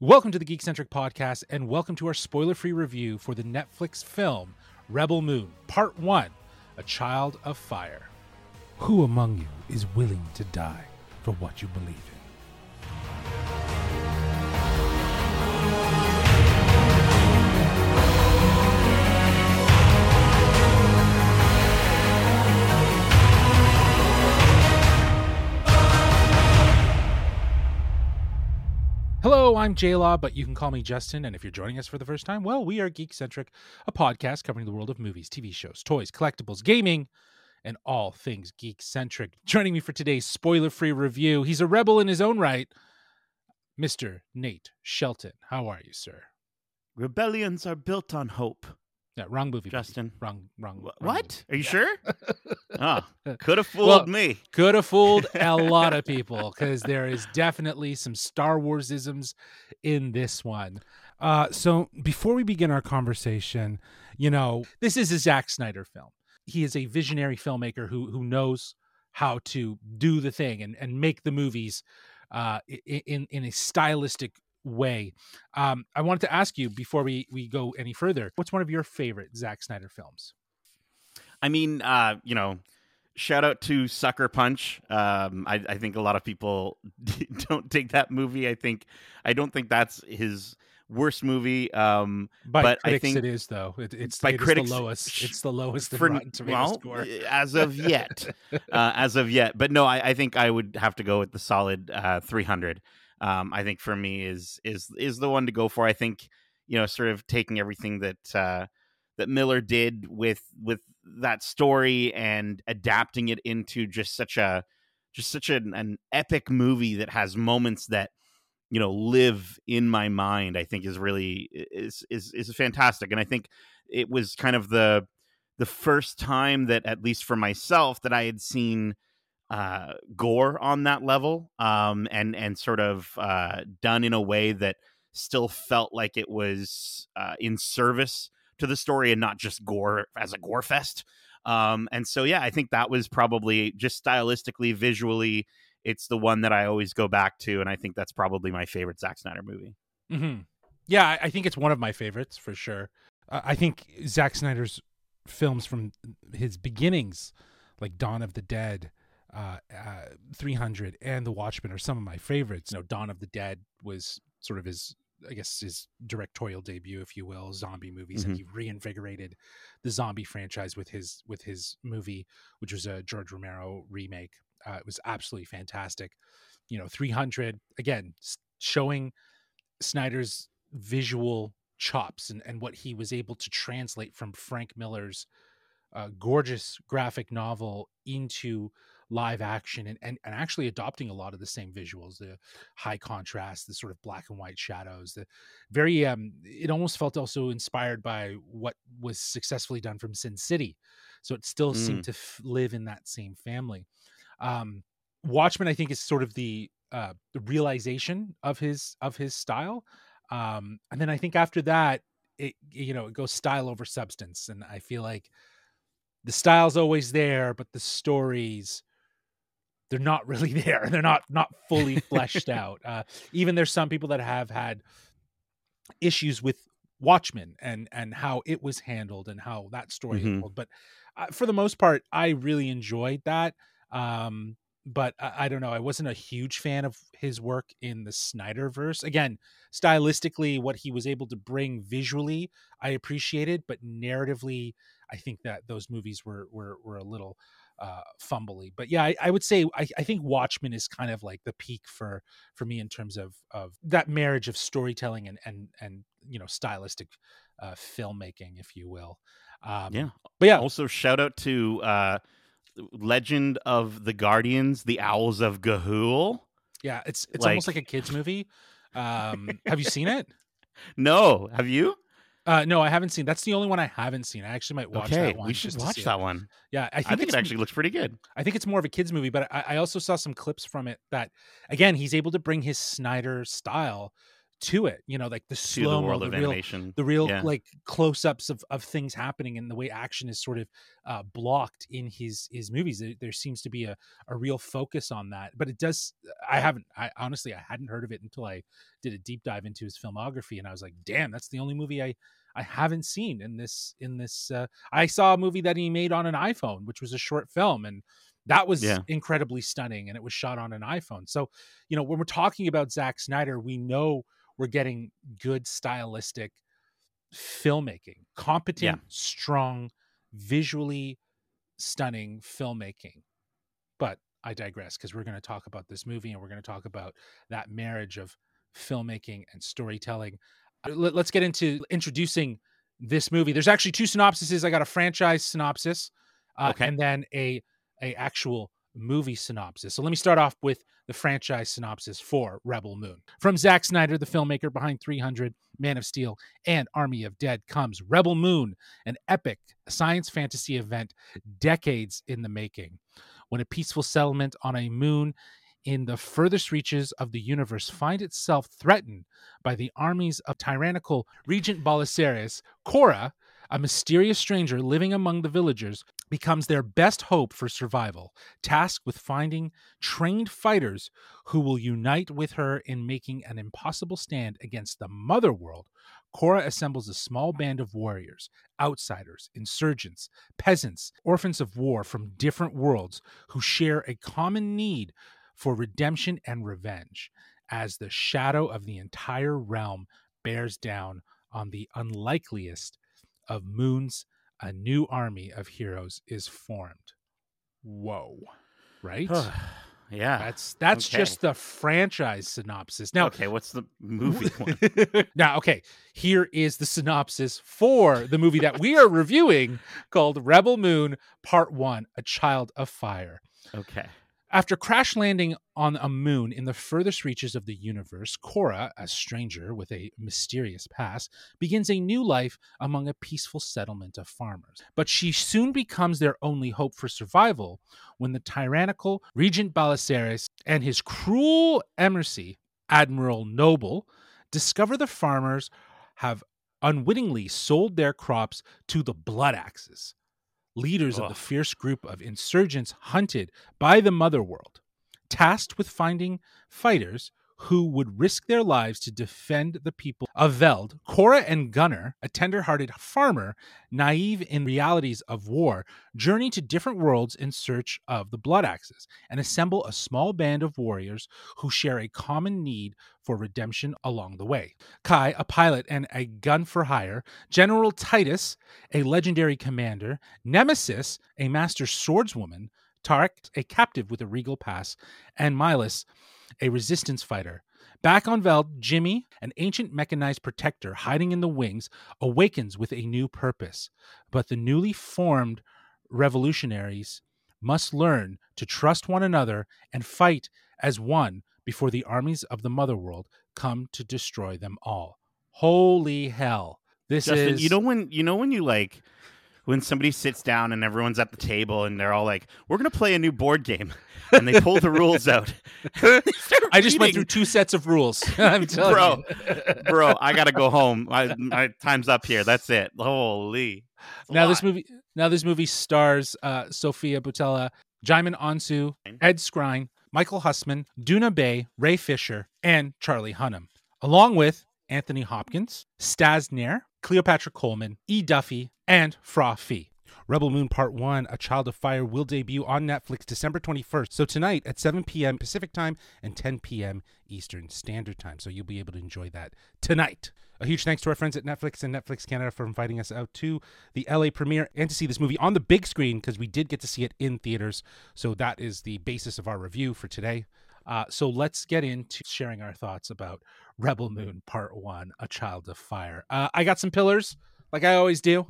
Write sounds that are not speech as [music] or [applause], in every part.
Welcome to the Geekcentric Podcast, and welcome to our spoiler free review for the Netflix film Rebel Moon, Part 1 A Child of Fire. Who among you is willing to die for what you believe in? I'm J-Law, but you can call me Justin. And if you're joining us for the first time, well, we are Geek Centric, a podcast covering the world of movies, TV shows, toys, collectibles, gaming, and all things geek-centric. Joining me for today's spoiler-free review, he's a rebel in his own right, Mr. Nate Shelton. How are you, sir? Rebellions are built on hope. Yeah, wrong movie, buddy. Justin. Wrong, wrong. Wh- wrong What? movie. Are you Yeah. sure? oh, could have fooled Well- me. Could have fooled [laughs] a lot of people because there is definitely some Star Wars isms in this one. Uh, so before we begin our conversation, you know, this is a Zack Snyder film. He is a visionary filmmaker who who knows how to do the thing and, and make the movies uh, in in a stylistic way. Um, I wanted to ask you before we we go any further, what's one of your favorite Zack Snyder films? I mean, uh, you know, shout out to Sucker Punch. Um, I, I think a lot of people [laughs] don't take that movie. I think I don't think that's his worst movie. Um, But I think- it is though. It, it's By it critics, the lowest. It's the lowest for well, score. as of yet, [laughs] uh, as of yet. But no, I, I think I would have to go with the solid uh, 300. Um, I think for me is is is the one to go for. I think you know, sort of taking everything that uh, that Miller did with with that story and adapting it into just such a just such an, an epic movie that has moments that you know live in my mind. I think is really is is is fantastic, and I think it was kind of the the first time that at least for myself that I had seen uh, gore on that level, um, and and sort of uh, done in a way that still felt like it was uh, in service to the story and not just gore as a gore fest. Um, and so yeah, I think that was probably just stylistically, visually, it's the one that I always go back to, and I think that's probably my favorite Zack Snyder movie. hmm Yeah, I, I think it's one of my favorites for sure. Uh, I think Zack Snyder's films from his beginnings, like Dawn of the Dead, uh, uh, 300, and The Watchmen, are some of my favorites. You know, Dawn of the Dead was sort of his, I guess, his directorial debut, if you will, zombie movies, and he reinvigorated the zombie franchise with his with his movie, which was a George Romero remake. Uh, it was absolutely fantastic. You know, 300 again, showing Snyder's visual chops and, and what he was able to translate from Frank Miller's uh, gorgeous graphic novel into live action and, and, and actually adopting a lot of the same visuals the high contrast the sort of black and white shadows the very um it almost felt also inspired by what was successfully done from sin city. So it still seemed to f- live in that same family. Um watchmen i think is sort of the uh the realization of his of his style. Um and then i think after that it you know it goes style over substance. And i feel like the style's always there but the stories they're not really [laughs] there. They're not not fully fleshed out. Uh even there's some people that have had issues with watchmen and and how it was handled and how that story Mhm. told. But uh, for the most part i really enjoyed that. Um but I, I don't know. I wasn't a huge fan of his work in the snyderverse. Again stylistically what he was able to bring visually i appreciated but narratively i think that those movies were were, were a little uh fumbly but yeah I, I would say I, I think watchmen is kind of like the peak for for me in terms of of that marriage of storytelling and and and you know stylistic uh filmmaking if you will um Yeah. but yeah Also, shout out to uh, Legend of the Guardians, the Owls of Ga'Hoole. yeah it's it's almost like- like a kids movie um have you seen it [laughs] No, have you? Uh no i haven't seen that's the only one i haven't seen i actually might watch okay, that one we should watch see it. that one. yeah i I think, think, it actually looks pretty good. I think it's more of a kids movie, but I, I also saw some clips from it that, again, he's able to bring his Snyder style to it. You know, like the slow the world the of real animation. the real Yeah. like close-ups of, of things happening and the way action is sort of uh, blocked in his his movies there, there seems to be a, a real focus on that but it does i haven't i honestly i hadn't heard of it until i did a deep dive into his filmography and i was like damn that's the only movie i i haven't seen in this in this uh, i saw a movie that he made on an iphone which was a short film and that was Yeah. incredibly stunning and it was shot on an iphone so you know when we're talking about Zack snyder we know we're getting good stylistic filmmaking competent strong visually stunning filmmaking. But i digress because we're going to talk about this movie and we're going to talk about that marriage of filmmaking and storytelling. Uh, let, us get into introducing this movie. There's actually two synopsises. I got a franchise synopsis uh, Okay. and then a a actual movie synopsis so let me start off with the franchise synopsis for rebel moon from Zack snyder the filmmaker behind 300 man of steel and Army of Dead comes Rebel Moon, an epic science fantasy event decades in the making. When a peaceful settlement on a moon in the furthest reaches of the universe find itself threatened by the armies of tyrannical Regent Balisarius, Kora, a mysterious stranger living among the villagers, becomes their best hope for survival, tasked with finding trained fighters who will unite with her in making an impossible stand against the mother world. Kora assembles a small band of warriors, outsiders, insurgents, peasants, orphans of war from different worlds who share a common need for redemption and revenge as the shadow of the entire realm bears down on the unlikeliest of moons a new army of heroes is formed whoa right yeah. that's that's okay. just the franchise synopsis now okay, what's the movie [laughs] one? now, okay, here is the synopsis for the movie that we are reviewing called Rebel Moon Part 1 A Child of Fire. Okay. After crash landing on a moon in the furthest reaches of the universe, Kora, a stranger with a mysterious past, begins a new life among a peaceful settlement of farmers. But she soon becomes their only hope for survival when the tyrannical Regent Balisarius and his cruel emissary, Admiral Noble, discover the farmers have unwittingly sold their crops to the Blood Axes, leaders of the fierce group of insurgents hunted by the Mother World, tasked with finding fighters who would risk their lives to defend the people of Veldt. Kora and Gunnar, a tender-hearted farmer, naive in realities of war, journey to different worlds in search of the Blood Axes and assemble a small band of warriors who share a common need for redemption along the way. Kai, a pilot and a gun for hire, General Titus, a legendary commander, Nemesis, a master swordswoman, Tarak, a captive with a regal pass, and Milius, a resistance fighter. Back on Veldt, Jimmy, an ancient mechanized protector hiding in the wings, awakens with a new purpose. But the newly formed revolutionaries must learn to trust one another and fight as one before the armies of the Mother World come to destroy them all. Holy hell. This Justin, is you know when you know when you like when somebody sits down and everyone's at the table and they're all like, "We're gonna play a new board game," [laughs] and they pull the rules out. [laughs] I just went through two sets of rules. [laughs] I'm telling Bro, you. bro. I gotta go home. My, my time's up here. That's it. Holy. Now this movie now this movie stars uh, Sofia Boutella, Djimon Hounsou, Ed Skrein, Michiel Huisman, Doona Bae, Ray Fisher, and Charlie Hunnam, along with Anthony Hopkins, Staz Nair, Cleopatra Coleman, E. Duffy, and Fra Fee. Rebel Moon Part 1, A Child of Fire, will debut on Netflix December 21st. So tonight at 7 p.m. Pacific Time and 10 p.m. Eastern Standard Time. So you'll be able to enjoy that tonight. A huge thanks to our friends at Netflix and Netflix Canada for inviting us out to the LA premiere and to see this movie on the big screen because we did get to see it in theaters. So that is the basis of our review for today. Uh, so let's get into sharing our thoughts about Rebel Moon Part 1, A Child of Fire. Uh, I got some pillars, like I always do.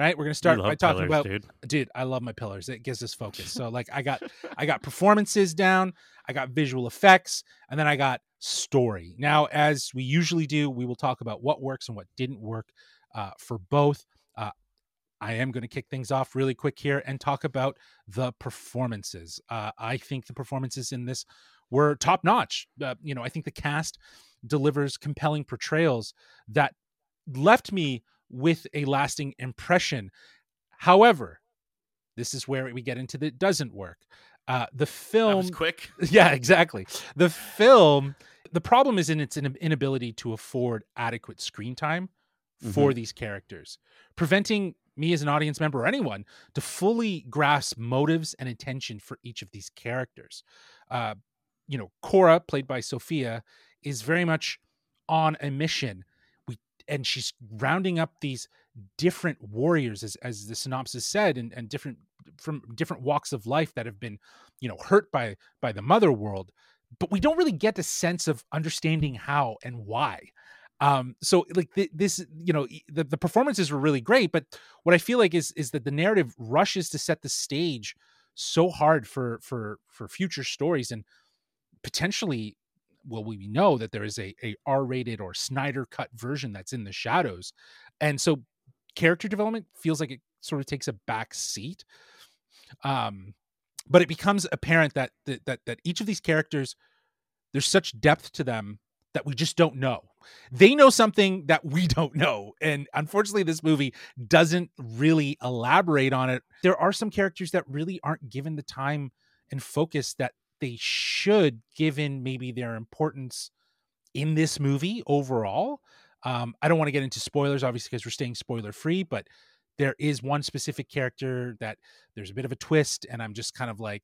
Right, we're gonna start by talking pillars, about dude. dude i love my pillars. It gives us focus. So like i got i got performances down i got visual effects and then i got story. Now as we usually do we will talk about what works and what didn't work uh, for both. Uh, i am going to kick things off really quick here and talk about the performances. Uh, i think the performances in this were top notch uh, you know i think the cast delivers compelling portrayals that left me with a lasting impression. However, this is where we get into the doesn't work. Uh, the film, quick. [laughs] yeah, exactly. The film, the problem is in its inability to afford adequate screen time for mm-hmm. these characters, preventing me as an audience member or anyone to fully grasp motives and intention for each of these characters. Uh, you know, Kora, played by Sophia, is very much on a mission. And she's rounding up these different warriors, as as the synopsis said, and, and different from different walks of life that have been, you know, hurt by by the mother world. But we don't really get a sense of understanding how and why. Um, so like th- this, you know, the, the performances were really great, but what I feel like is is that the narrative rushes to set the stage so hard for for for future stories and potentially well we know that there is a, a r-rated or snyder cut version that's in the shadows and so character development feels like it sort of takes a back seat um but it becomes apparent that that that, that each of these characters there's such depth to them that we just don't know. They know something that we [laughs] don't know. And unfortunately, this movie doesn't really elaborate on it. There are some characters that really aren't given the time and focus that they should, given maybe their importance in this movie overall. Um, I don't want to get into spoilers, obviously, because we're staying spoiler free, but there is one specific character that there's a bit of a twist, and I'm just kind of like,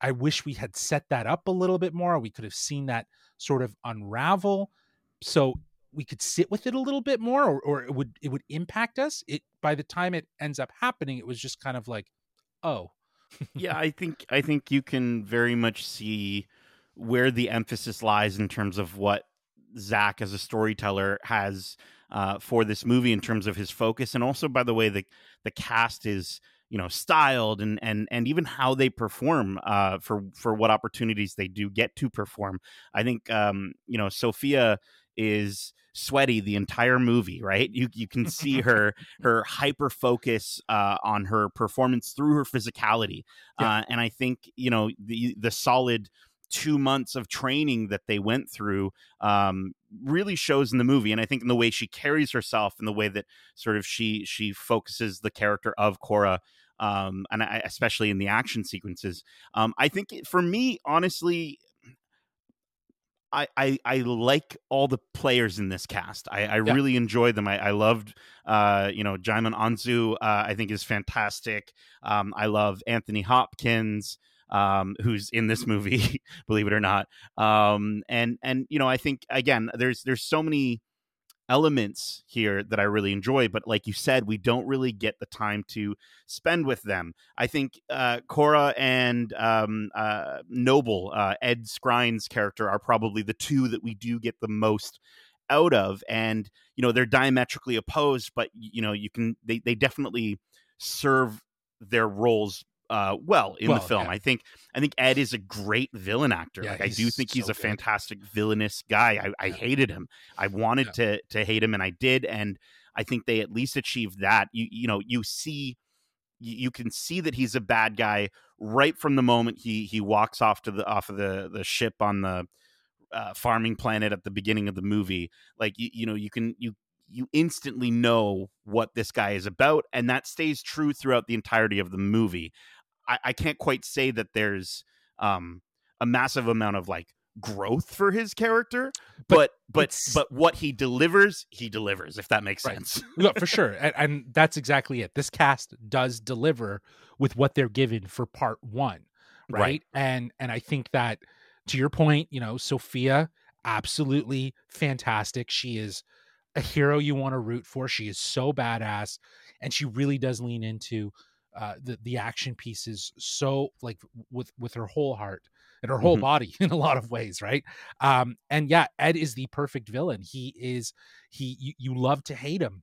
I wish we had set that up a little bit more. We could have seen that sort of unravel, so we could sit with it a little bit more, or, or it would it would impact us. It by the time it ends up happening, it was just kind of like, oh, yeah, I think I think you can very much see where the emphasis lies in terms of what Zack as a storyteller has uh, for this movie in terms of his focus, and also by the way the the cast is you know styled and and and even how they perform uh, for for what opportunities they do get to perform. I think um, you know Sophia is sweaty the entire movie right you you can see [laughs] her her hyper focus uh, on her performance through her physicality yeah. uh, and i think you know the the solid two months of training that they went through um, really shows in the movie and i think in the way she carries herself and the way that sort of she she focuses the character of kora um, and I, especially in the action sequences um, i think for me honestly I, I, I like all the players in this cast. I, I yeah. really enjoy them. I, I loved, uh, you know, Djimon Hounsou. Uh, I think is fantastic. Um, I love Anthony Hopkins, um, who's in this movie, [laughs] believe it or not. Um, and and you know, I think again, there's there's so many elements here that I really enjoy. But like you said, we don't really get the time to spend with them. I think uh, Kora and um, uh, Noble, uh, Ed Skrein's character, are probably the two that we do get the most out of. And, you know, they're diametrically opposed, but, you know, you can, they, they definitely serve their roles uh, well in well, the film. Yeah. I think I think Ed is a great villain actor. Yeah, like I do think he's so a good. fantastic villainous guy. I, I hated him. I wanted to to hate him, and I did. And I think they at least achieved that. You you know you see you can see that he's a bad guy right from the moment he he walks off to the off of the the ship on the uh, farming planet at the beginning of the movie. Like you you know you can you you instantly know what this guy is about and that stays true throughout the entirety of the movie I, I can't quite say that there's um, a massive amount of like growth for his character, but but but, but what he delivers, he delivers. If that makes right. sense, [laughs] for sure, [laughs] and, and that's exactly it. This cast does deliver with what they're given for part one, right? right? And and I think that to your point, you know, Sophia absolutely fantastic. She is a hero you want to root for. She is so badass, and she really does lean into uh, the the action pieces so like with with her whole heart and her whole mm-hmm. body [laughs] in a lot of ways right? Um and yeah ed is the perfect villain. He is he you, you love to hate him.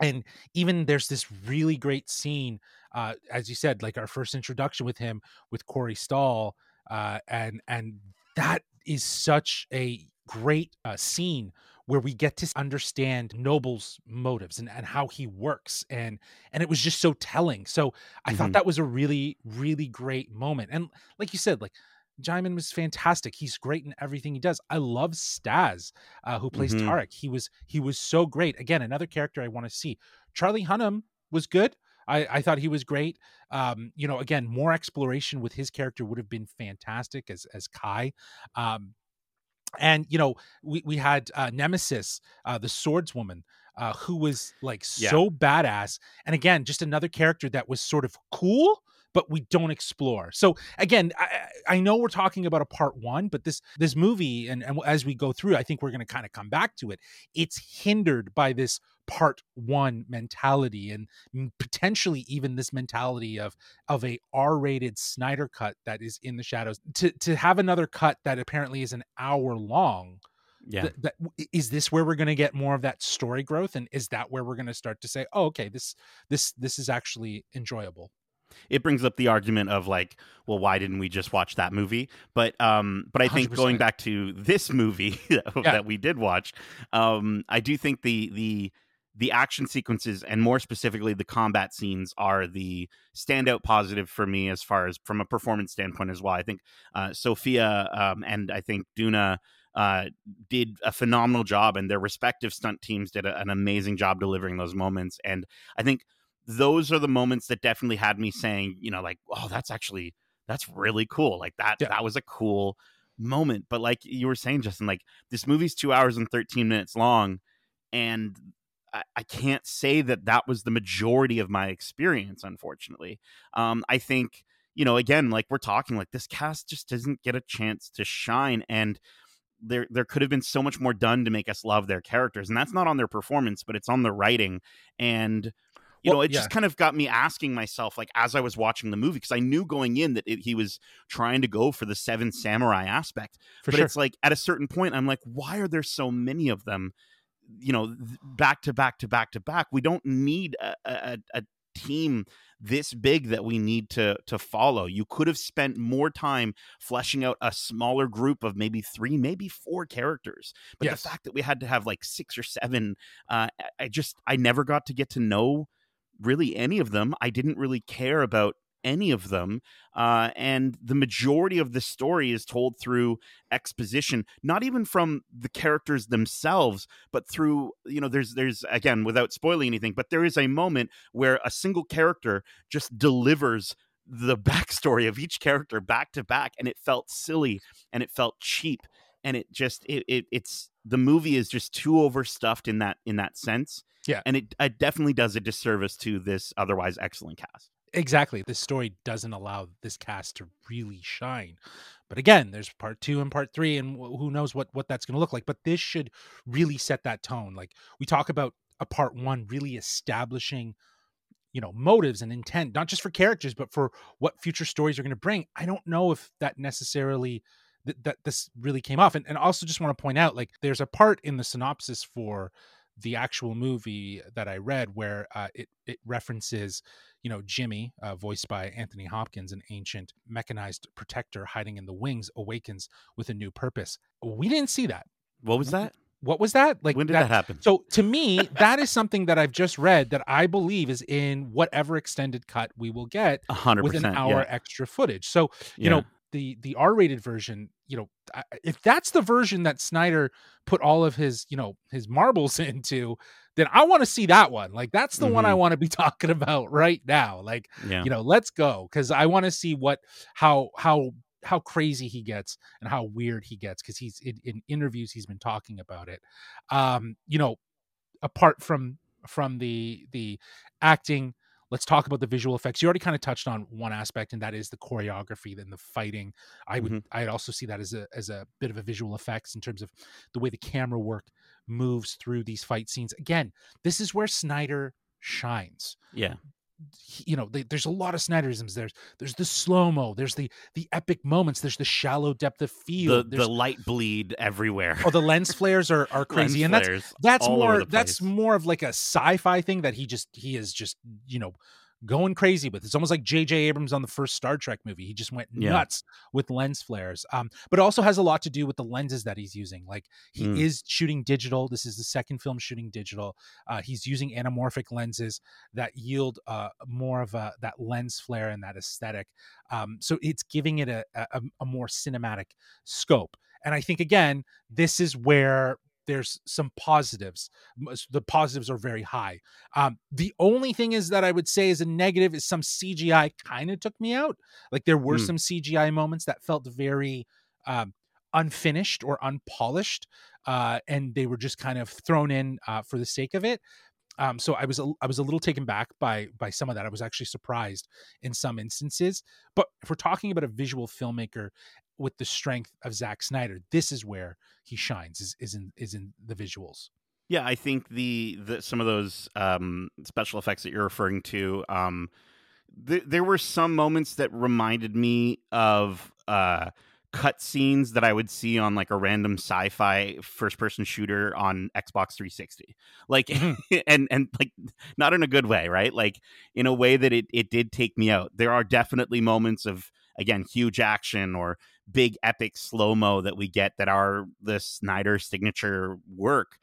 And even there's this really great scene uh as you said like our first introduction with him with corey stoll uh and and that is such a great uh, scene where we get to understand Noble's motives and, and how he works. And and it was just so telling. So I mm-hmm. thought that was a really, really great moment. And like you said, like Djimon was fantastic. He's great in everything he does. I love Staz, uh, who plays Mhm. Tarak. He was he was so great. Again, another character I want to see. Charlie Hunnam was good. I, I thought he was great. Um, you know, again, more exploration with his character would have been fantastic as as Kai. Um, and you know, we we had uh, Nemesis, uh, the swordswoman, uh, who was like Yeah. so badass. And again, just another character that was sort of cool, but we don't explore. So again, I, I know we're talking about a part one, but this this movie, and, and as we go through, I think we're going to kind of come back to it. It's hindered by this part one mentality and potentially even this mentality of of a r-rated snyder cut that is in the shadows to to have another cut that apparently is an hour long Yeah. th- that w- this where we're going to get more of that story growth and is that where we're going to start to say oh okay this this this is actually enjoyable it brings up the argument of like, well, why didn't we just watch that movie? But um, but I think going 100%. back to this movie [laughs] that we did watch, um, I do think the the the action sequences and more specifically the combat scenes are the standout positive for me as far as from a performance standpoint as well. I think uh, Sophia um, and I think Doona uh, did a phenomenal job, and their respective stunt teams did a, an amazing job delivering those moments. And I think those are the moments that definitely had me saying, you know, like, oh, that's actually that's really cool. Like that Yeah. that was a cool moment. But like you were saying, Justin, like this movie's two hours and thirteen minutes long, and I, I can't say that that was the majority of my experience. Unfortunately, um, I think you know, again, like we're talking, like this cast just doesn't get a chance to shine, and there there could have been so much more done to make us love their characters, and that's not on their performance, but it's on the writing and. You Well, know, it yeah. just kind of got me asking myself, like, as I was watching the movie, because I knew going in that it, he was trying to go for the Seven Samurai aspect for but sure it's like at a certain point i'm like why are there so many of them you know back to back to back to back we don't need a, a, a team this big that we need to to follow you could have spent more time fleshing out a smaller group of maybe three maybe four characters but Yes. the fact that we had to have like six or seven uh, I- i just i never got to get to know really any of them i didn't really care about any of them uh, and the majority of the story is told through exposition not even from the characters themselves but through you know there's there's again without spoiling anything but there is a moment where a single character just delivers the [laughs] backstory of each character back to back and it felt silly and it felt cheap and it just it, it it's the movie is just too overstuffed in that in that sense Yeah. and it, it definitely does a disservice to this otherwise excellent cast. Exactly. This story doesn't allow this cast to really shine. But again there's part two and part three and wh- who knows what what that's going to look like. But this should really set that tone. Like we talk about a part one really establishing you know motives and intent not just for characters but for what future stories are going to bring. I don't know if that necessarily th- that this really came off. And, and also just want to point out like there's a part in the synopsis for the actual movie that i read where uh, it it references you know jimmy uh, voiced by anthony hopkins an ancient mechanized protector hiding in the wings awakens with a new purpose we didn't see that what was that what was that like when did that, happen so to me, that is something that I've just read that I believe is in whatever extended cut we will get A hundred with an hour yeah. extra footage. So you Yeah. know the the R-rated version, you know, if that's the version that Snyder put all of his you know his marbles [laughs] into, then I want to see that one. Like that's the one I Mhm. want to be [laughs] talking about right now. Like yeah you know, let's go because I want to see what how how how crazy he gets and how weird he gets because he's in, in interviews he's been talking about it. Um, you know, apart from from the the acting let's talk about the visual effects. You already kind of touched on one aspect and that is the choreography and the fighting. I would Mhm. i'd also see that as a as a bit of a visual effects in terms of the way the camera work moves through these fight scenes. Again this is where snyder shines. Yeah you know they, there's a lot of snyderisms. There's there's the slow mo there's the the epic moments there's the shallow depth of the, field the there's light bleed everywhere. Oh the lens flares are, are [laughs] crazy Lens and that's that's more that's more of like a sci-fi thing that he just he is just you know going crazy with. It's almost like J.J. Abrams on the first Star Trek movie. He just went Yeah. nuts with lens flares. Um, but also has a lot to do with the lenses that he's using. Like he Mm. is shooting digital. This is the second film shooting digital. Uh, he's using anamorphic lenses that yield uh, more of a that lens flare and that aesthetic. Um, so it's giving it a, a, a more cinematic scope. And I think again, this is where there's some positives. The positives are very high. Um, the only thing is that I would say is a negative is some CGI kind of took me out. Like there were Hmm. some CGI moments that felt very um, unfinished or unpolished, uh, and they were just kind of thrown in uh, for the sake of it. Um, so I was a, I was a little taken back by by some of that. I was actually surprised in some instances. But if we're talking about a visual filmmaker with the strength of Zack Snyder, this is where he shines. Is is in is in the visuals. Yeah, I think the, the some of those um, special effects that you're referring to, um, th- there were some moments that reminded me of uh, cut scenes that I would see on like a random sci-fi first-person shooter on Xbox 360. Like, Mhm. [laughs] and and like not in a good way, right? Like in a way that it it did take me out. There are definitely moments of again huge action or big epic slow mo that we get that are the Snyder signature work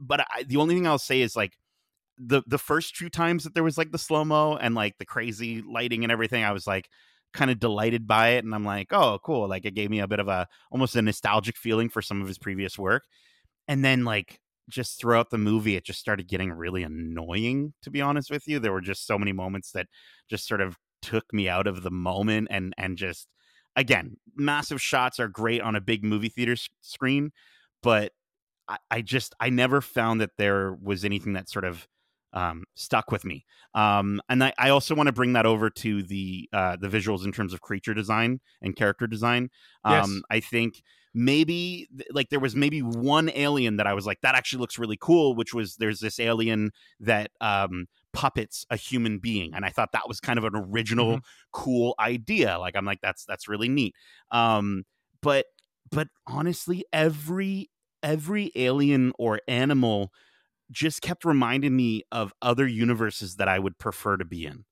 but I, the only thing I'll say is like the the first few times that there was like the slow mo and like the crazy lighting and everything, I was like kind of delighted by it, and I'm like, oh, cool! Like it gave me a bit of a almost a nostalgic feeling for some of his previous work, and then like just throughout the movie, it just started getting really annoying. To be honest with you, there were just so many moments that just sort of took me out of the moment, and and just again, massive shots are great on a big movie theater s- screen, but I, I just I never found that there was anything that sort of um, stuck with me. Um, and I, I also want to bring that over to the uh, the visuals in terms of creature design and character design. Um, Yes. I think maybe like there was maybe one alien that I was like that actually looks really cool, which was there's this alien that um, puppets a human being, and I thought that was kind of an original cool idea. Like I'm like that's that's really neat. Um, but but honestly, every every alien or animal just kept reminding me of other universes that I would prefer to be in.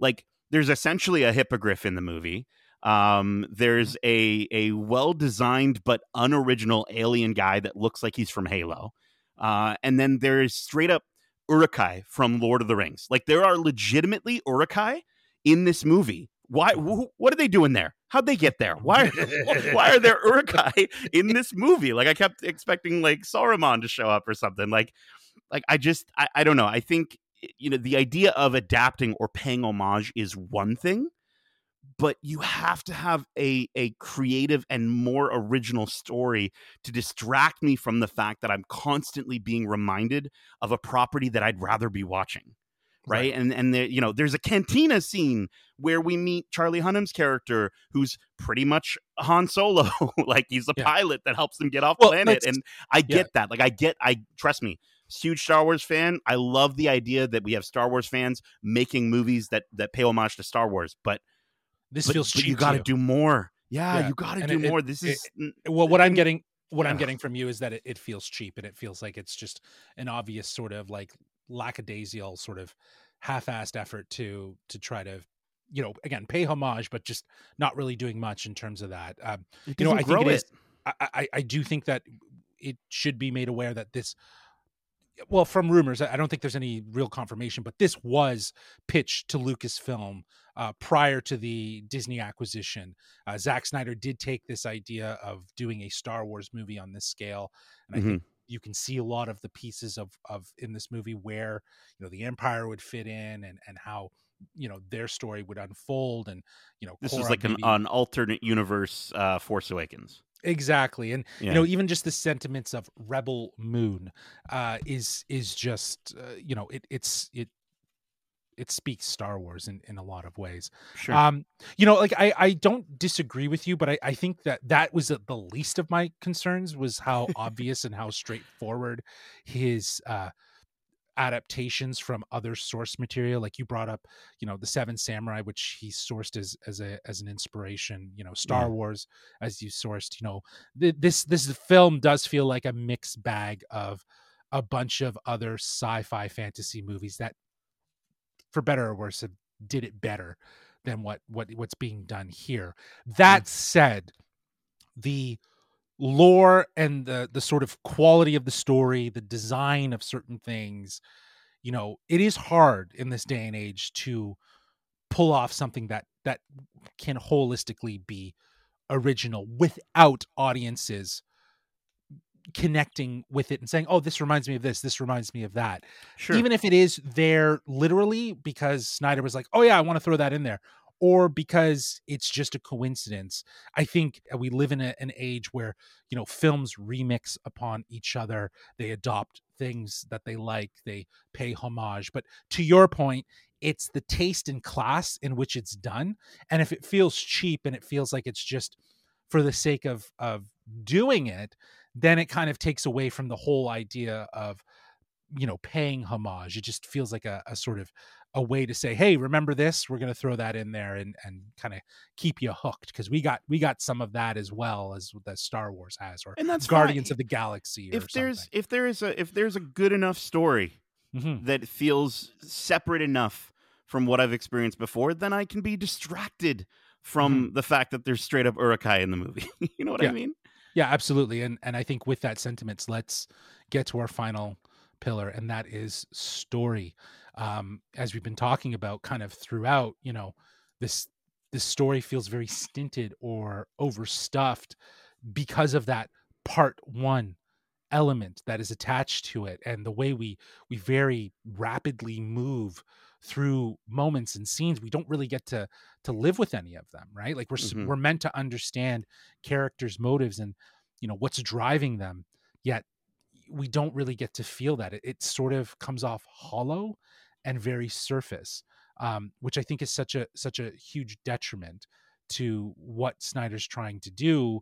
Like there's essentially a hippogriff in the movie. Um, there's a a well designed but unoriginal alien guy that looks like he's from Halo. Uh, and then there's straight up Uruk-hai from Lord of the Rings. Like there are legitimately Uruk-hai in this movie. Why? Mm-hmm. Wh- what are they doing there? How'd they get there? Why? [laughs] why are there Uruk-hai in this movie? Like I kept expecting like Saruman to show up or something. Like, like I just I, I don't know. I think you know the idea of adapting or paying homage is one thing, but you have to have a a creative and more original story to distract me from the fact that I'm constantly being reminded of a property that I'd rather be watching. Right? Right. and and there, you know, there's a cantina scene where we meet Charlie Hunnam's character, who's pretty much Han Solo, [laughs] like he's a Yeah. pilot that helps them get off Well, planet. And I get that. Like I get, I trust me, huge Star Wars fan. I love the idea that we have Star Wars fans making movies that that pay homage to Star Wars. But This but, feels but cheap. you got to do more. Yeah, Yeah, you got to do it- it- more. This it- is well what i'm getting what i'm getting from you is that it, it feels cheap and it feels like it's just an obvious sort of like lackadaisical sort of half-assed effort to to try to you know again pay homage but just not really doing much in terms of that um, you know, I think it is- I, I i do think that it should be made aware that this well from rumors I don't think there's any real confirmation but this was pitched to lucasfilm uh, prior to the disney acquisition uh, Zack Snyder did take this idea of doing a Star Wars movie on this scale, and I think you can see a lot of the pieces of of in this movie where you know the Empire would fit in, and and how you know their story would unfold, and you know This is Kora like an, an alternate universe uh, Force Awakens. exactly, and Yeah. you know even just the sentiments of Rebel Moon uh, is is just uh, you know it it's it it speaks Star Wars in in a lot of ways. sure. Um, you know, like I, I don't disagree with you, but I, I think that that was the least of my concerns was how [laughs] obvious and how straightforward his uh, adaptations from other source material. Like you brought up, you know, the Seven Samurai, which he sourced as as a as an inspiration. You know, Star Yeah. Wars as you sourced. You know, th- this this film does feel like a mixed bag of a bunch of other sci-fi fantasy movies that for better or worse, did it better than what what what's being done here. Mm. That said, the lore and the the sort of quality of the story, the design of certain things, you know, it is hard in this day and age to pull off something that that can holistically be original without audiences connecting with it and saying, "Oh, this reminds me of this. This reminds me of that." Sure. Even if it is there literally because Snyder was like, "Oh yeah, I want to throw that in there," or because it's just a coincidence. I think uh, we live in a, an age where you know films remix upon each other. They adopt things that they like. They pay homage. But to your point, it's the taste and class in which it's done. And if it feels cheap and it feels like it's just for the sake of of doing it, then it kind of takes away from the whole idea of you know paying homage it just feels like a, a sort of a way to say hey remember this we're going to throw that in there and and kind of keep you hooked because we got we got some of that as well as that star wars has or and that's guardians fine. of the galaxy if there's if there is a if there's a good enough story mm-hmm. that feels separate enough from what I've experienced before, then I can be distracted from Mm-hmm. the fact that there's straight up Uruk-hai in the movie. [laughs] you know what Yeah. I mean? Yeah, absolutely. And and I think with that sentiments, let's get to our final pillar, and that is story. Um, as we've been talking about kind of throughout, you know, this this story feels very stinted or overstuffed because of that part one element that is attached to it and the way we we very rapidly move through moments and scenes we don't really get to to live with any of them right like we're s Mhm. we're meant to understand characters motives and you know what's driving them yet we don't really get to feel that it, it sort of comes off hollow and very surface um, which i think is such a such a huge detriment to what snyder's trying to do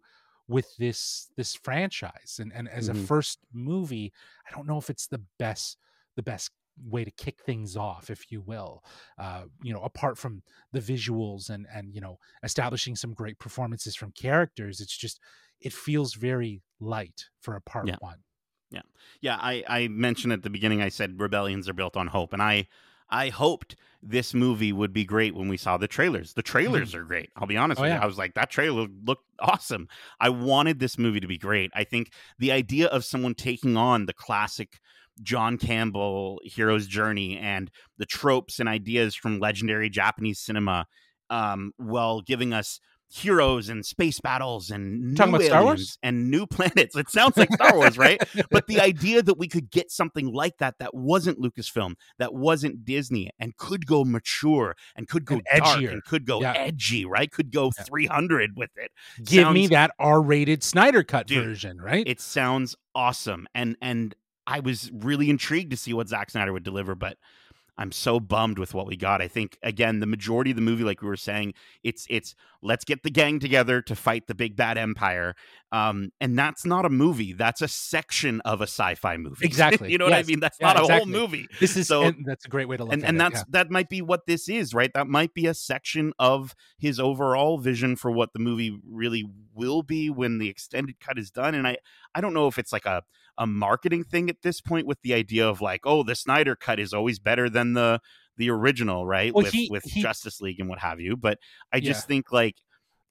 with this this franchise and and as a Mhm. first movie i don't know if it's the best the best way to kick things off if you will uh you know apart from the visuals and and you know establishing some great performances from characters it's just it feels very light for a part Yeah. one Yeah, yeah. I, I mentioned at the beginning I said rebellions are built on hope. And I I hoped this movie would be great when we saw the trailers. The trailers are great. I'll be honest Oh, with yeah. you. I was like, that trailer looked awesome. I wanted this movie to be great. I think the idea of someone taking on the classic John Campbell hero's journey and the tropes and ideas from legendary Japanese cinema, um, while giving us heroes and space battles and Talking new Wars? aliens and new planets. It sounds like Star Wars, right? [laughs] but the idea that we could get something like that that wasn't Lucasfilm, that wasn't Disney, and could go mature and could go And dark edgier. and could go Yeah. edgy, right? Could go Yeah. 300 with it. give me that r-rated snyder cut Dude, version right It sounds awesome, and and I was really intrigued to see what Zack Snyder would deliver, but. I'm so bummed with what we got. I think again, the majority of the movie, like we were saying, it's it's let's get the gang together to fight the big bad empire, um, and that's not a movie. That's a section of a sci-fi movie. [laughs] Exactly. you know what I mean? That's Yeah, not a exactly. whole movie. this is so- that's a great way to look and at and it, that's yeah. that might be what this is right that might be a section of his overall vision for what the movie really will be when the extended cut is done and i i don't know if it's like a a marketing thing at this point with the idea of like oh the snyder cut is always better than the the original right Well, with he- with he- justice league and what have you but i just Yeah. think like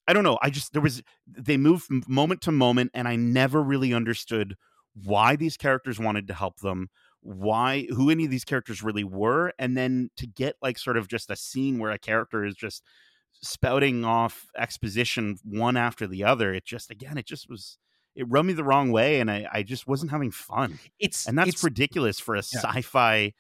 i don't know i just there was they moved from moment to moment and i never really understood why these characters wanted to help them why who any of these characters really were and then to get like sort of just a scene where a character is just spouting off exposition one after the other it just again it just was it rubbed me the wrong way and i, I just wasn't having fun. It's and that's it's, ridiculous for a Yeah. sci-fi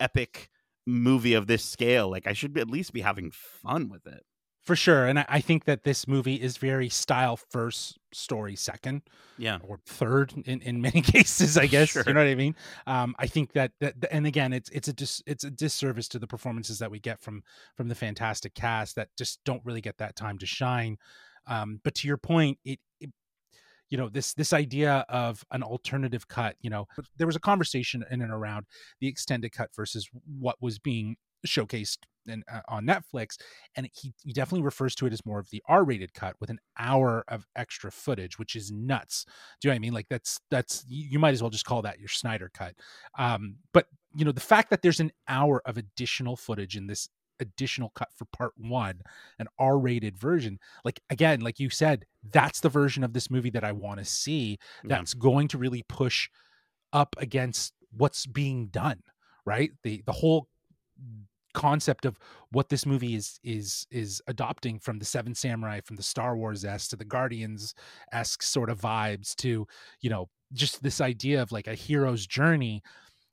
epic movie of this scale like i should be, at least be having fun with it. For sure and I, I think that this movie is very style first story second yeah. or third in, in many [laughs] cases i guess Sure. you know what i mean? Um i think that, that and again it's it's a dis, it's a disservice to the performances that we get from from the fantastic cast that just don't really get that time to shine. Um but to your point it, it you know this this idea of an alternative cut you know there was a conversation in and around the extended cut versus what was being showcased in, uh, on Netflix, and he, he definitely refers to it as more of the R-rated cut with an hour of extra footage, which is nuts. Do you know what I mean? Like that's that's you might as well just call that your Snyder cut. Um, but you know the fact that there's an hour of additional footage in this additional cut for part one an r-rated version like again like you said that's the version of this movie that i want to see Yeah. that's going to really push up against what's being done right the the whole concept of what this movie is is is adopting from the seven samurai from the star wars s to the guardians esque sort of vibes to you know just this idea of like a hero's journey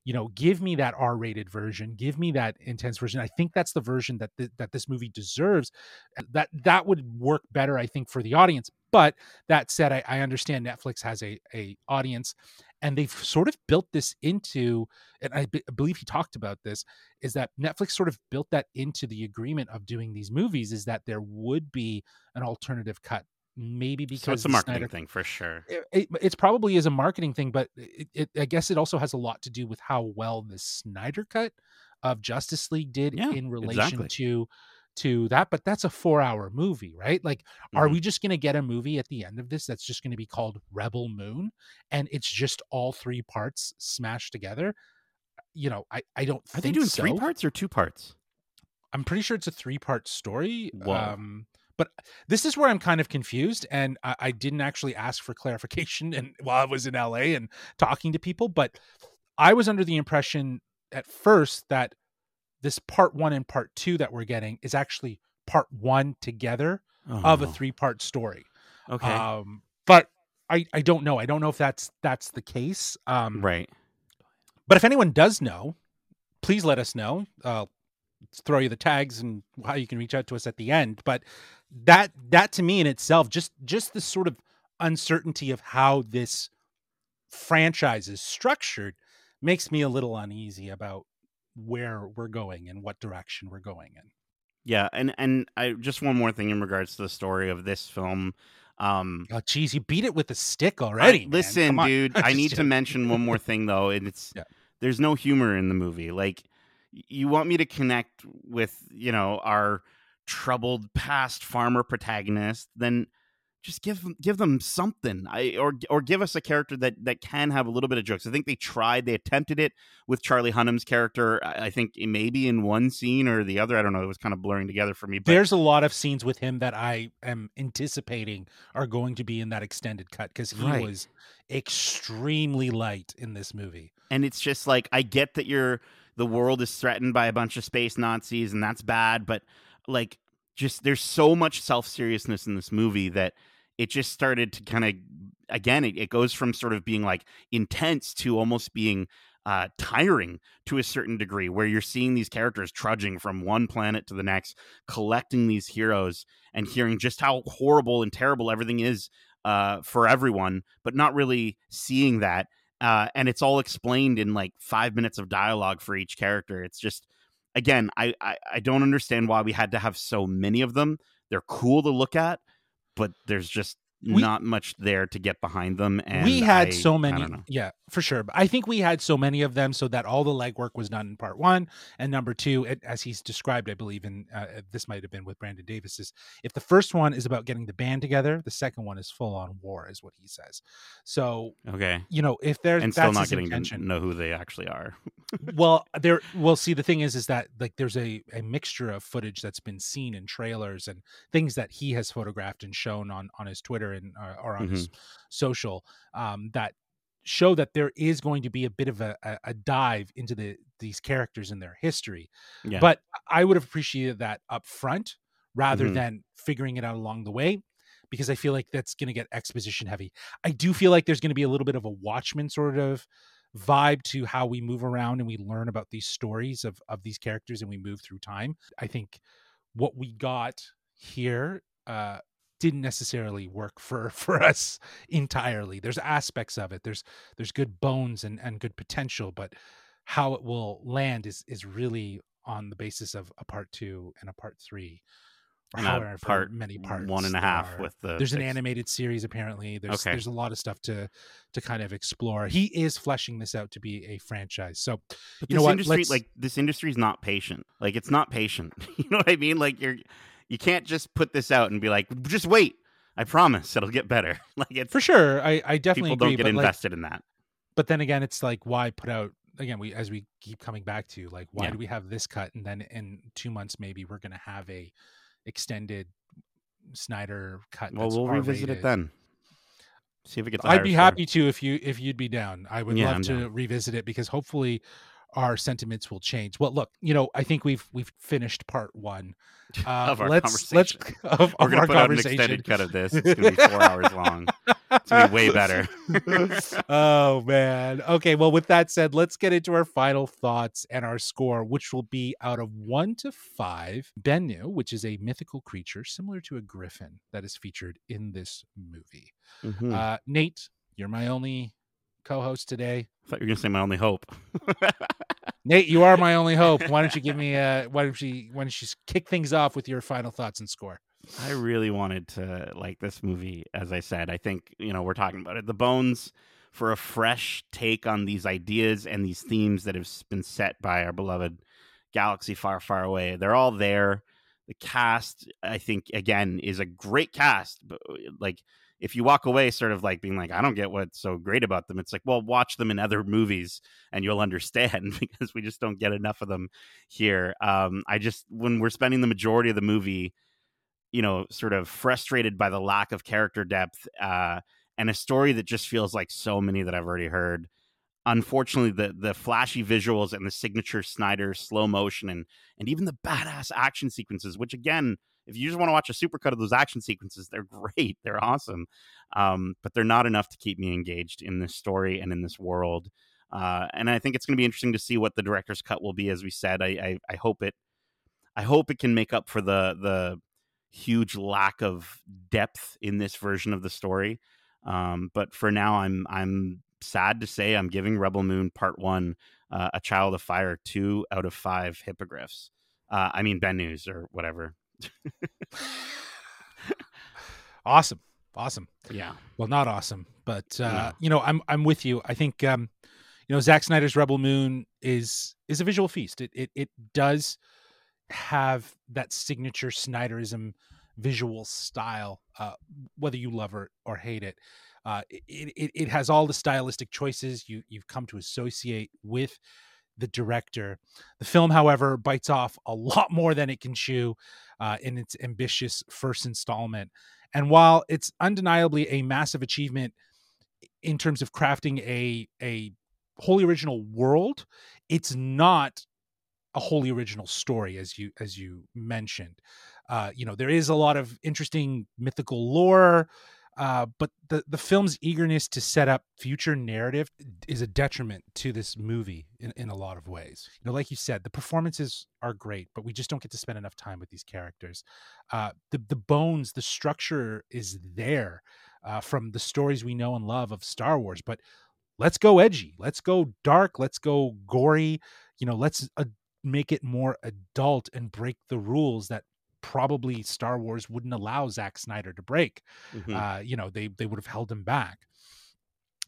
you know give me that r-rated version give me that intense version. I think that's the version that th- that this movie deserves uh, that that would work better i think for the audience but that said i, I understand netflix has a a audience and they've sort of built this into and I believe he talked about this is that netflix sort of built that into the agreement of doing these movies is that there would be an alternative cut maybe because so it's a marketing Snyder thing for sure. it, it, it's probably is a marketing thing, but it, I guess it also has a lot to do with how well the Snyder cut of Justice League did Yeah, in relation exactly. to to that. But that's a four hour movie, right? Like, are Mhm. we just going to get a movie at the end of this that's just going to be called Rebel Moon, and it's just all three parts smashed together? You know, I I don't. Are think they doing so. three parts or two parts? I'm pretty sure it's a three part story. Whoa. Um, but this is where I'm kind of confused, and I, I didn't actually ask for clarification. [laughs] And while I was in LA and talking to people, but I was under the impression at first that this part one and part two that we're getting is actually part one together of a three part story. Okay. Um, but I I don't know. I don't know if that's that's the case. Um, right. but if anyone does know, please let us know. Uh, throw you the tags and how you can reach out to us at the end. But that that to me in itself, just just the sort of uncertainty of how this franchise is structured, makes me a little uneasy about where we're going and what direction we're going in. Yeah, and and I just one more thing in regards to the story of this film. Um, Oh, geez, you beat it with a stick already. man. listen, dude. [laughs] I need to mention one more thing though, and it's [laughs] Yeah. there's no humor in the movie. Like you want me to connect with you know our troubled past farmer protagonist, then just give them give them something. I or or give us a character that that can have a little bit of jokes. I think they tried, they attempted it with Charlie Hunnam's character. I I think maybe in one scene or the other. I don't know. It was kind of blurring together for me. But There's a lot of scenes with him that I am anticipating are going to be in that extended cut because he Right. was extremely light in this movie. and it's just like I get that you're the world is threatened by a bunch of space Nazis and that's bad, but like just there's so much self seriousness in this movie that it just started to kind of again it, it goes from sort of being like intense to almost being uh, tiring to a certain degree where you're seeing these characters trudging from one planet to the next collecting these heroes and hearing just how horrible and terrible everything is uh, for everyone but not really seeing that uh, and it's all explained in like five minutes of dialogue for each character. It's just, again, I, I I don't understand why we had to have so many of them. They're cool to look at, but there's just We- not much there to get behind them. And we had I- so many yeah for sure but i think we had so many of them so that all the legwork was done in part one and number two it, as he's described i believe in uh, this might have been with brandon davis is if the first one is about getting the band together the second one is full on war is what he says so Okay, you know if there's and still not getting intention to know who they actually are. [laughs] well there well see the thing is is that like there's a a mixture of footage that's been seen in trailers and things that he has photographed and shown on on his twitter and uh, or on his social um that show that there is going to be a bit of a, a, dive into the these characters and their history. Yeah, but i would have appreciated that up front rather Mhm. than figuring it out along the way because i feel like that's going to get exposition heavy. I do feel like there's going to be a little bit of a Watchmen sort of vibe to how we move around and we learn about these stories of of these characters and we move through time. I think what we got here uh didn't necessarily work for [laughs] for us entirely there's aspects of it there's there's good bones and and good potential but how it will land is is really on the basis of a part two and a part three And a however part many parts one and a half with the there's an animated series apparently there's Okay. there's a lot of stuff to to kind of explore he is fleshing this out to be a franchise so But you know what, industry, let's- like this industry, is not patient. Like it's not patient. [laughs] you know what I mean? Like you're, you can't just put this out and be like, just wait. I promise it'll get better. [laughs] like it's for sure i i definitely people agree don't get but like, invested in that. but then again it's like why put out again we as we keep coming back to like why Yeah. do we have this cut and then in two months maybe we're gonna have a extended Snyder cut. Well, we'll revisit it then. See if it gets. I'd be score. happy to if you if you'd be down. I would Yeah, love I'm to down. revisit it because hopefully our sentiments will change. Well, look, you know, I think we've we've finished part one [laughs] uh, Of our let's, let's [laughs] of, We're of gonna our put out an conversation. extended cut of this. It's gonna be four hours long. [laughs] It's gonna be way better. oh man. Okay, well with that said, let's get into our final thoughts and our score, which will be out of 1 to 5. Bennu, which is a mythical creature similar to a griffin that is featured in this movie. Mhm. Uh Nate, you're my only co-host today. I thought you were gonna say my only hope. [laughs] Nate, you are my only hope. Why don't you give me uh, a why don't you why don't you kick things off with your final thoughts and score? I really wanted to like this movie. As I said, I think you know we're talking about it. The Bones for a fresh take on these ideas and these themes that have been set by our beloved Galaxy Far, Far Away. They're all there. The cast, I think, again, is a great cast. But like, if you walk away, sort of like being like, I don't get what's so great about them. It's like, well, watch them in other movies and you'll understand [laughs] because we just don't get enough of them here. Um, I just when we're spending the majority of the movie you know, sort of frustrated by the lack of character depth uh, and a story that just feels like so many that I've already heard. Unfortunately, the the flashy visuals and the signature Snyder slow motion and and even the badass action sequences, which again, if you just want to watch a supercut of those action sequences, they're great, they're awesome, um, but they're not enough to keep me engaged in this story and in this world. Uh, and I think it's going to be interesting to see what the director's cut will be. As we said, I, I I hope it I hope it can make up for the the huge lack of depth in this version of the story. Um, but for now, I'm I'm sad to say I'm giving Rebel Moon Part One uh, a Child of Fire two out of five hippogriffs. Uh, I mean Ben News or whatever. Awesome. Awesome. Yeah, well not awesome but uh No. you know i'm i'm with you i think um you know Zack Snyder's Rebel Moon is is a visual feast it it, it does have that signature Snyderism visual style uh whether you love it or hate it uh it, it it has all the stylistic choices you you've come to associate with the director the film however bites off a lot more than it can chew uh in its ambitious first installment and while it's undeniably a massive achievement in terms of crafting a a wholly original world, it's not a wholly original story as you as you mentioned. Uh, you know, there is a lot of interesting mythical lore, uh, but the the film's eagerness to set up future narrative is a detriment to this movie in, in a lot of ways. You know, like you said, the performances are great, but we just don't get to spend enough time with these characters. Uh, the the bones, the structure is there uh, from the stories we know and love of Star Wars, but let's go edgy, let's go dark, let's go gory. You know, let's uh, make it more adult and break the rules that probably Star Wars wouldn't allow Zack Snyder to break Mhm. uh, you know, they they would have held him back.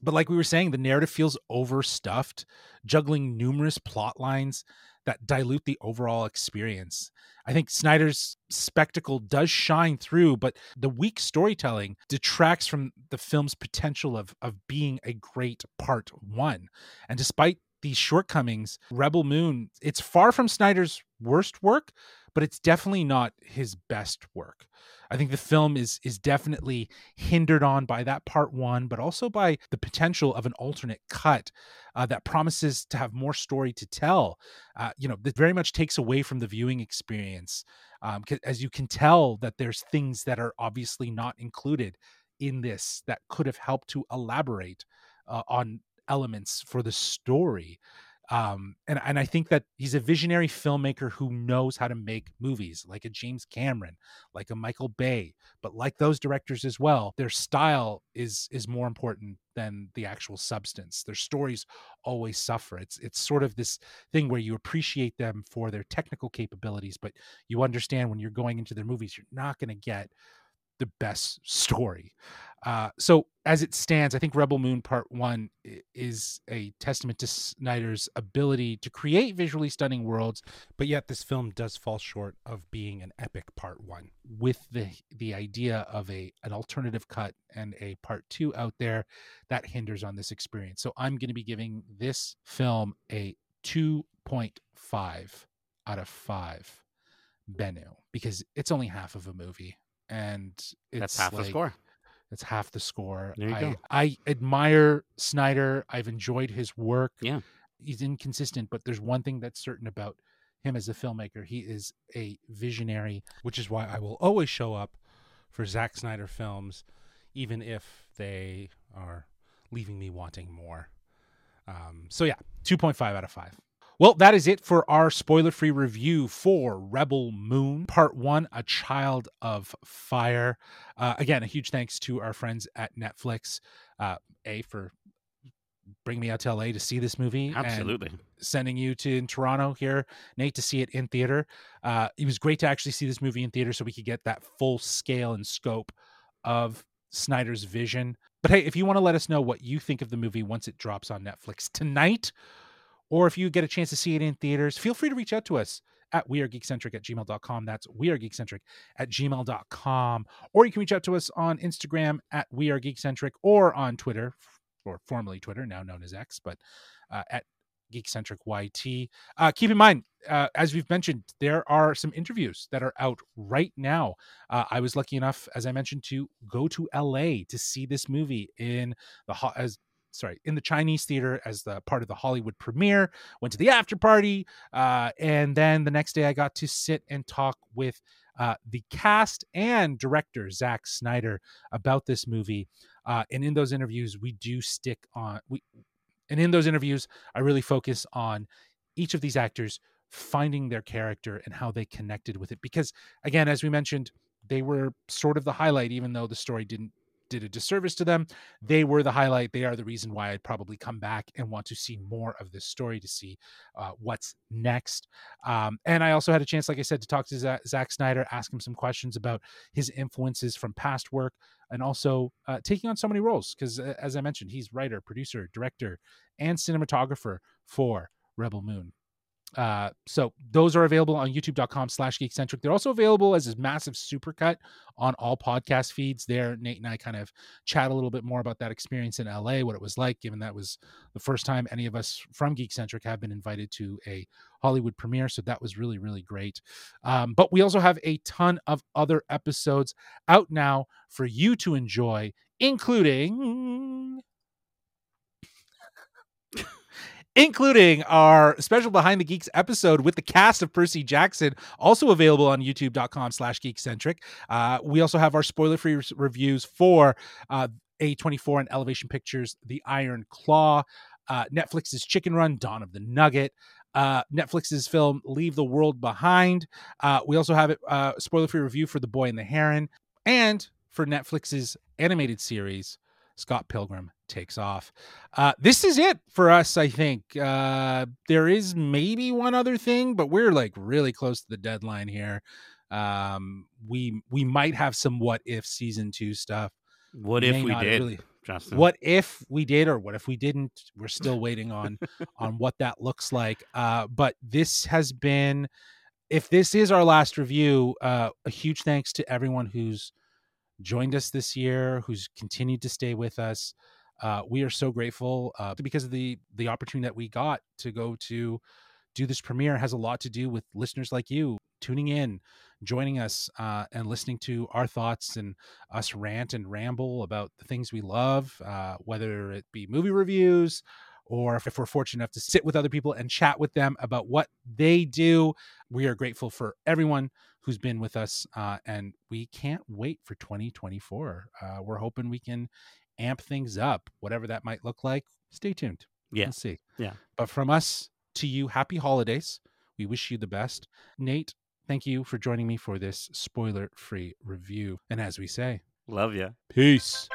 But like we were saying, the narrative feels overstuffed, juggling numerous plot lines that dilute the overall experience. I think Snyder's spectacle does shine through, but the weak storytelling detracts from the film's potential of of being a great part one. And despite these shortcomings, Rebel Moon, it's far from Snyder's worst work, but it's definitely not his best work. I think the film is is definitely hindered on by that part one, but also by the potential of an alternate cut uh, that promises to have more story to tell. Uh, you know, that very much takes away from the viewing experience, um, as you can tell that there's things that are obviously not included in this that could have helped to elaborate uh, on elements for the story um and and i think that he's a visionary filmmaker who knows how to make movies like a james cameron like a michael bay but like those directors as well their style is is more important than the actual substance. Their stories always suffer. It's it's sort of this thing where you appreciate them for their technical capabilities but you understand when you're going into their movies you're not going to get the best story. Uh, so as it stands, I think Rebel Moon Part One is a testament to Snyder's ability to create visually stunning worlds, but yet this film does fall short of being an epic Part One. With the the idea of a an alternative cut and a Part Two out there, that hinders on this experience. So I'm going to be giving this film a 2.5 out of five Bennu because it's only half of a movie and it's That's half like, the score. That's half the score. There you I, go. I admire Snyder. I've enjoyed his work. Yeah. He's inconsistent, but there's one thing that's certain about him as a filmmaker. He is a visionary, which is why I will always show up for Zack Snyder films, even if they are leaving me wanting more. Um, so yeah, 2.5 out of 5. Well, that is it for our spoiler free review for Rebel Moon, Part One A Child of Fire. Uh, again, a huge thanks to our friends at Netflix, uh, A, for bringing me out to LA to see this movie. and Absolutely. sending you to in Toronto here, Nate, to see it in theater. Uh, it was great to actually see this movie in theater so we could get that full scale and scope of Snyder's vision. But hey, if you want to let us know what you think of the movie once it drops on Netflix tonight, or if you get a chance to see it in theaters, feel free to reach out to us at wearegeekcentric at gmail.com. That's wearegeekcentric at gmail.com. Or you can reach out to us on Instagram at wearegeekcentric or on Twitter, or formerly Twitter, now known as X, but uh, at Geekcentric YT. Uh, keep in mind, uh, as we've mentioned, there are some interviews that are out right now. Uh, I was lucky enough, as I mentioned, to go to LA to see this movie in the ho- as sorry in the Chinese theater as the part of the Hollywood premiere. Went to the after party, uh, and then the next day I got to sit and talk with uh, the cast and director Zack Snyder about this movie. Uh, and in those interviews, we do stick on we and in those interviews, I really focus on each of these actors finding their character and how they connected with it. Because again, as we mentioned, they were sort of the highlight, even though the story didn't did a disservice to them. They were the highlight. They are the reason why I'd probably come back and want to see more of this story to see uh, what's next. Um, and I also had a chance, like I said, to talk to Za- Zack Snyder, ask him some questions about his influences from past work, and also uh, taking on so many roles. Because uh, as I mentioned, he's writer, producer, director, and cinematographer for Rebel Moon. Uh, so those are available on youtube.com slash geekcentric. They're also available as a massive supercut on all podcast feeds there. Nate and I kind of chat a little bit more about that experience in LA, what it was like, given that was the first time any of us from Geekcentric have been invited to a Hollywood premiere. So that was really, really great. Um, but we also have a ton of other episodes out now for you to enjoy, including including our special behind the geeks episode with the cast of percy jackson also available on youtube.com slash geekcentric uh, we also have our spoiler free reviews for uh, a24 and elevation pictures the iron claw uh, netflix's chicken run dawn of the nugget uh, Netflix's film Leave the World Behind. Uh, we also have a uh, spoiler free review for The Boy and the Heron and for Netflix's animated series Scott Pilgrim takes off. Uh, this is it for us, I think. Uh, there is maybe one other thing, but we're like really close to the deadline here. Um, we we might have some what if season two stuff. What if we did, really- Justin? What if we did, or what if we didn't? We're still [laughs] waiting on on what that looks like. Uh, but this has been, if this is our last review, uh, a huge thanks to everyone who's joined us this year, who's continued to stay with us. Uh, we are so grateful uh, because of the the opportunity that we got to go to do this premiere has a lot to do with listeners like you tuning in, joining us, uh, and listening to our thoughts and us rant and ramble about the things we love, uh, whether it be movie reviews or if we're fortunate enough to sit with other people and chat with them about what they do. We are grateful for everyone who's been with us, uh, and we can't wait for 2024. Uh, we're hoping we can amp things up, whatever that might look like. Stay tuned. Yeah. We'll see. Yeah. But from us to you, happy holidays. We wish you the best. Nate, thank you for joining me for this spoiler free review. And as we say, Love ya. peace.